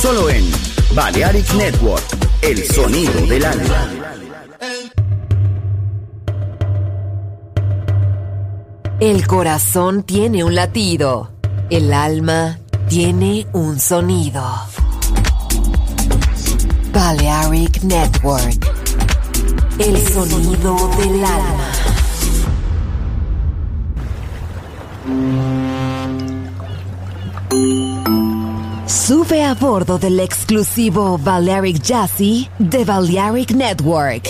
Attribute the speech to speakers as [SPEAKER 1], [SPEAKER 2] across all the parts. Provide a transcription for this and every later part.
[SPEAKER 1] Solo en Balearic Network, el sonido del alma.
[SPEAKER 2] El corazón tiene un latido, el alma tiene un sonido. Balearic Network, el sonido del alma. Sube a bordo del exclusivo Balearic Jazzy de Balearic Network.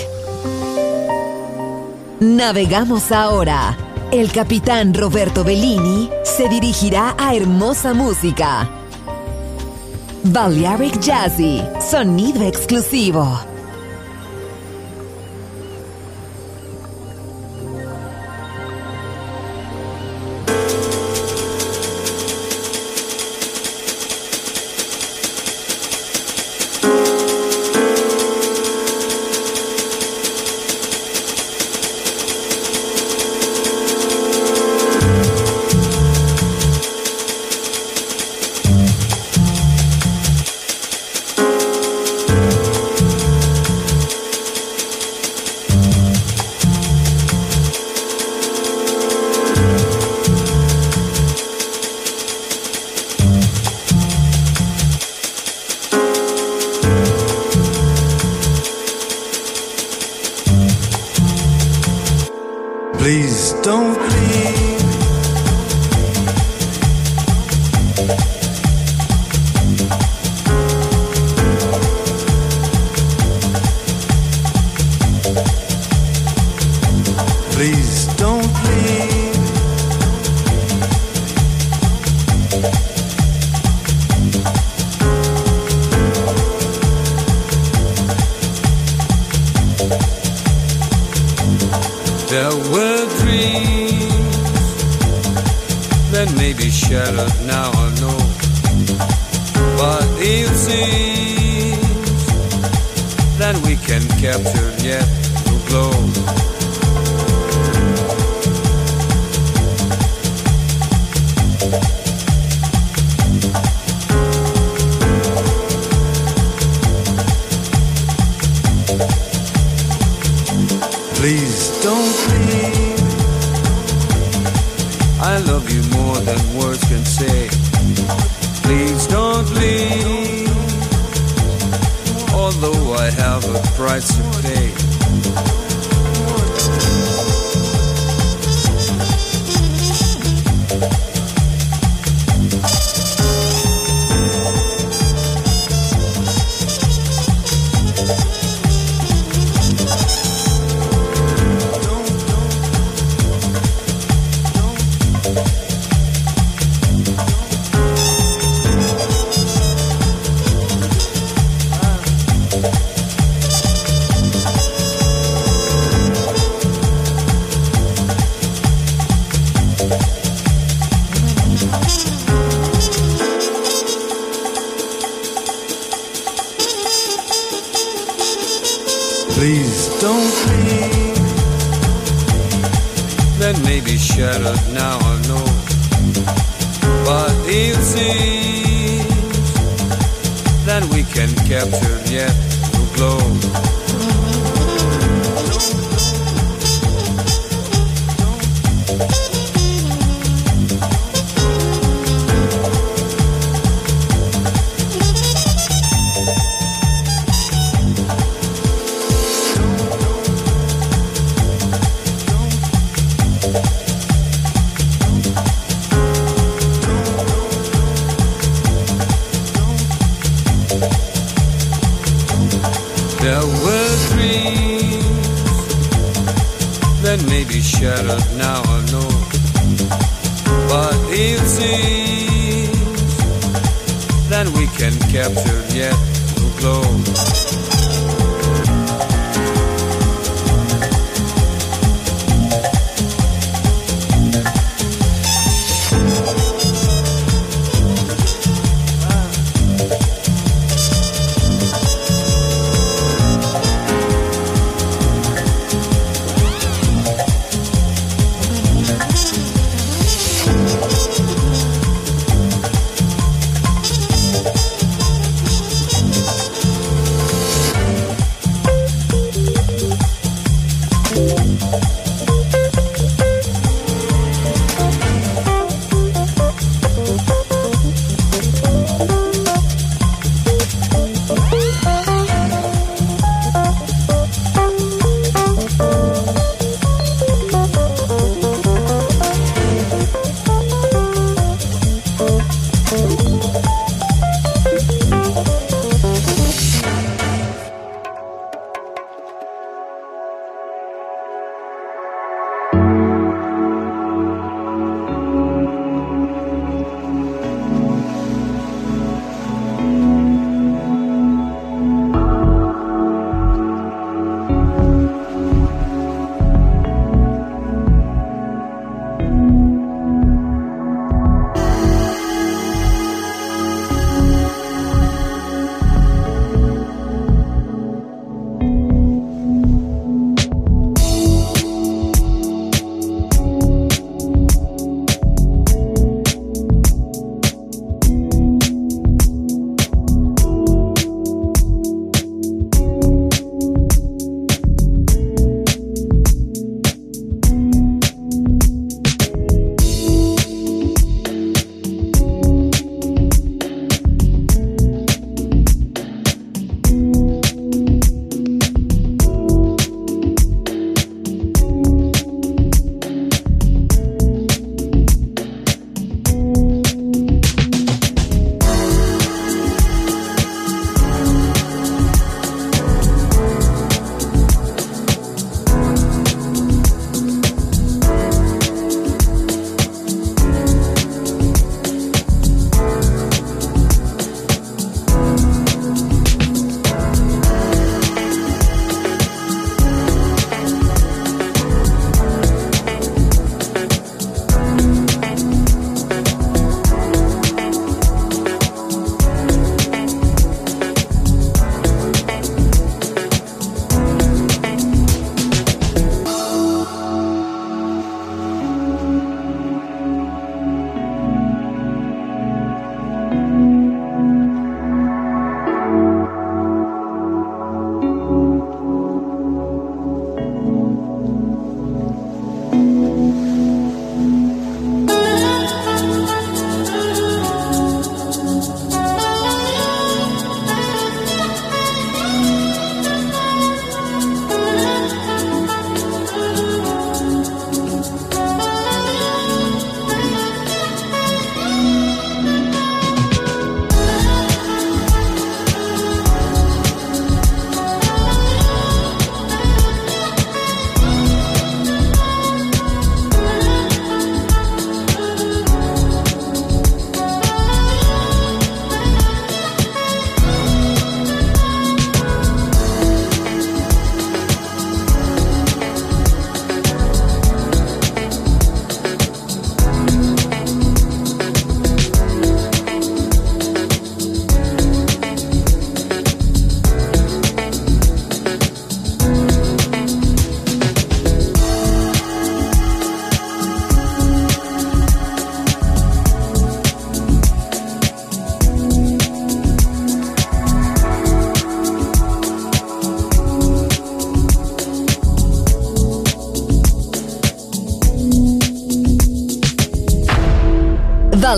[SPEAKER 2] Navegamos ahora. El capitán Roberto Bellini se dirigirá a hermosa música. Balearic Jazzy, sonido exclusivo.
[SPEAKER 3] Please don't leave.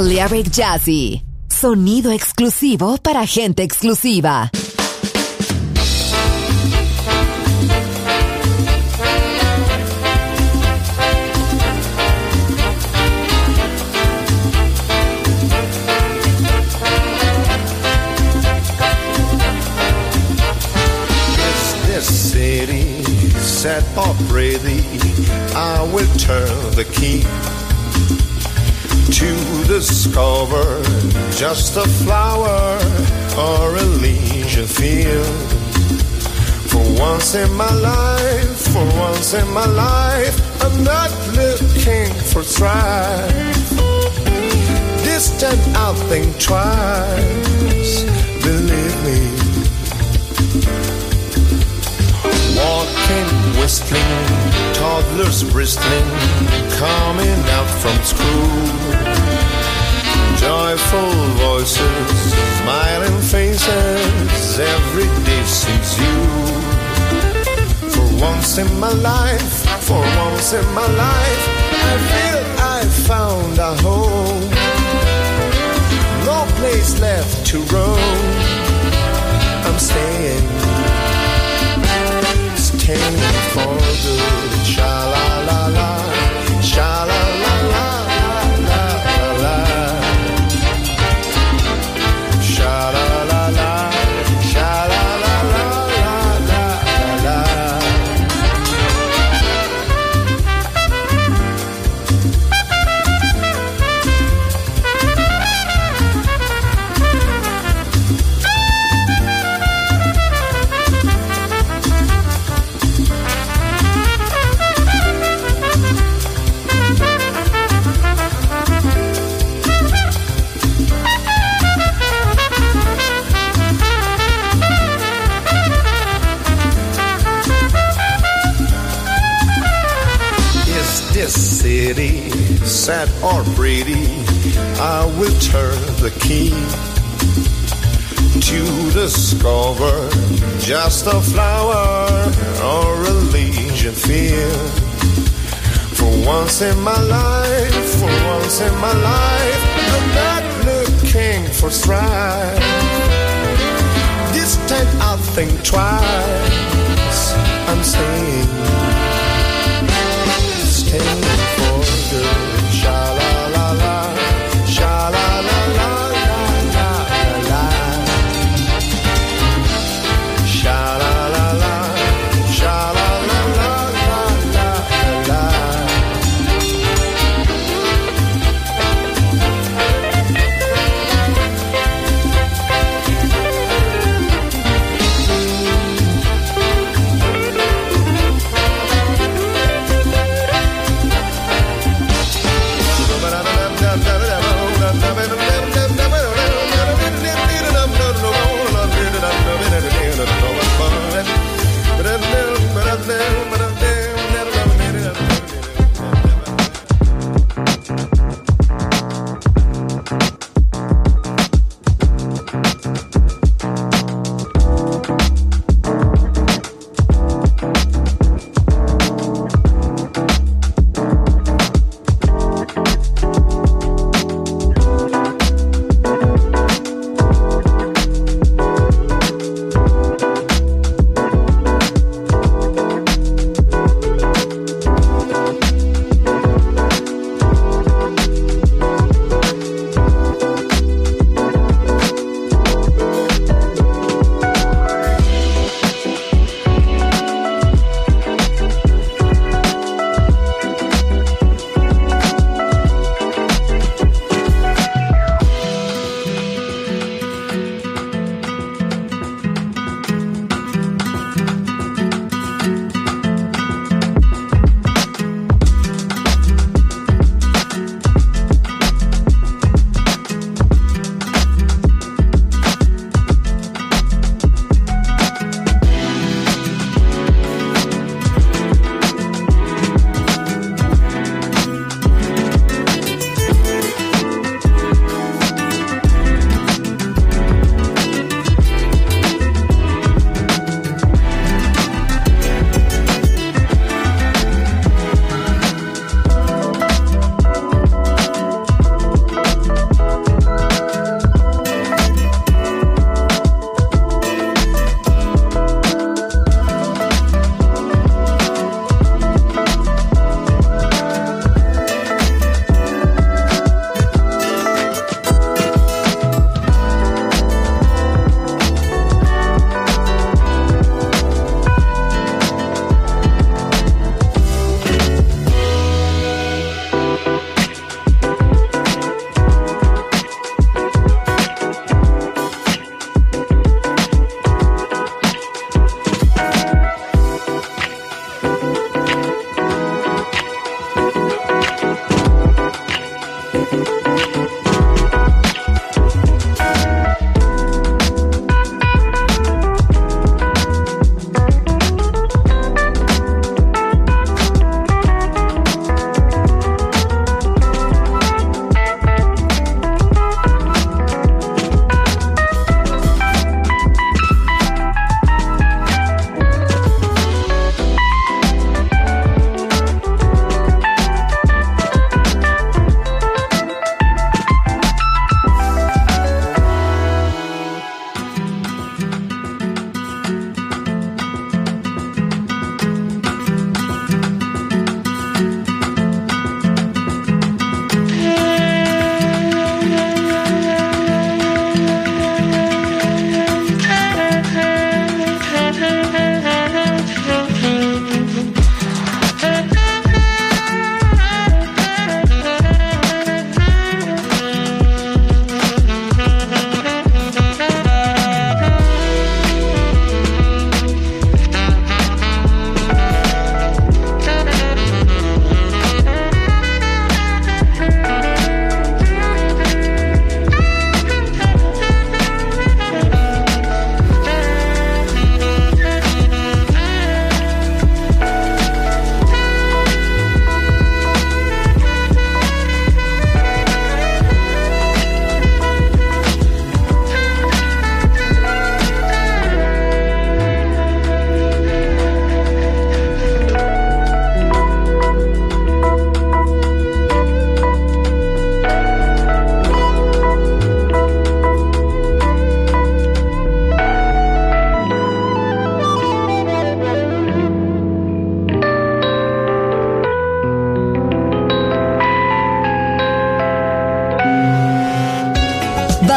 [SPEAKER 2] Balearic Jazzy. Sonido exclusivo para gente exclusiva.
[SPEAKER 4] set or thee, I will turn the key to discover just a flower or a leisure field. For once in my life, for once in my life, I'm not looking for strife. This time I'll think twice, believe me. Walking, whistling, toddlers bristling, coming out from school. Joyful voices, smiling faces, every day seems you. For once in my life, for once in my life, I feel I found a home. No place left to roam. I'm staying, staying for good. Sha la la la, sha la or pretty? I will turn the key to discover just a flower or a legion field. For once in my life, for once in my life, I'm not looking for strife. This time I'll think twice. I'm staying staying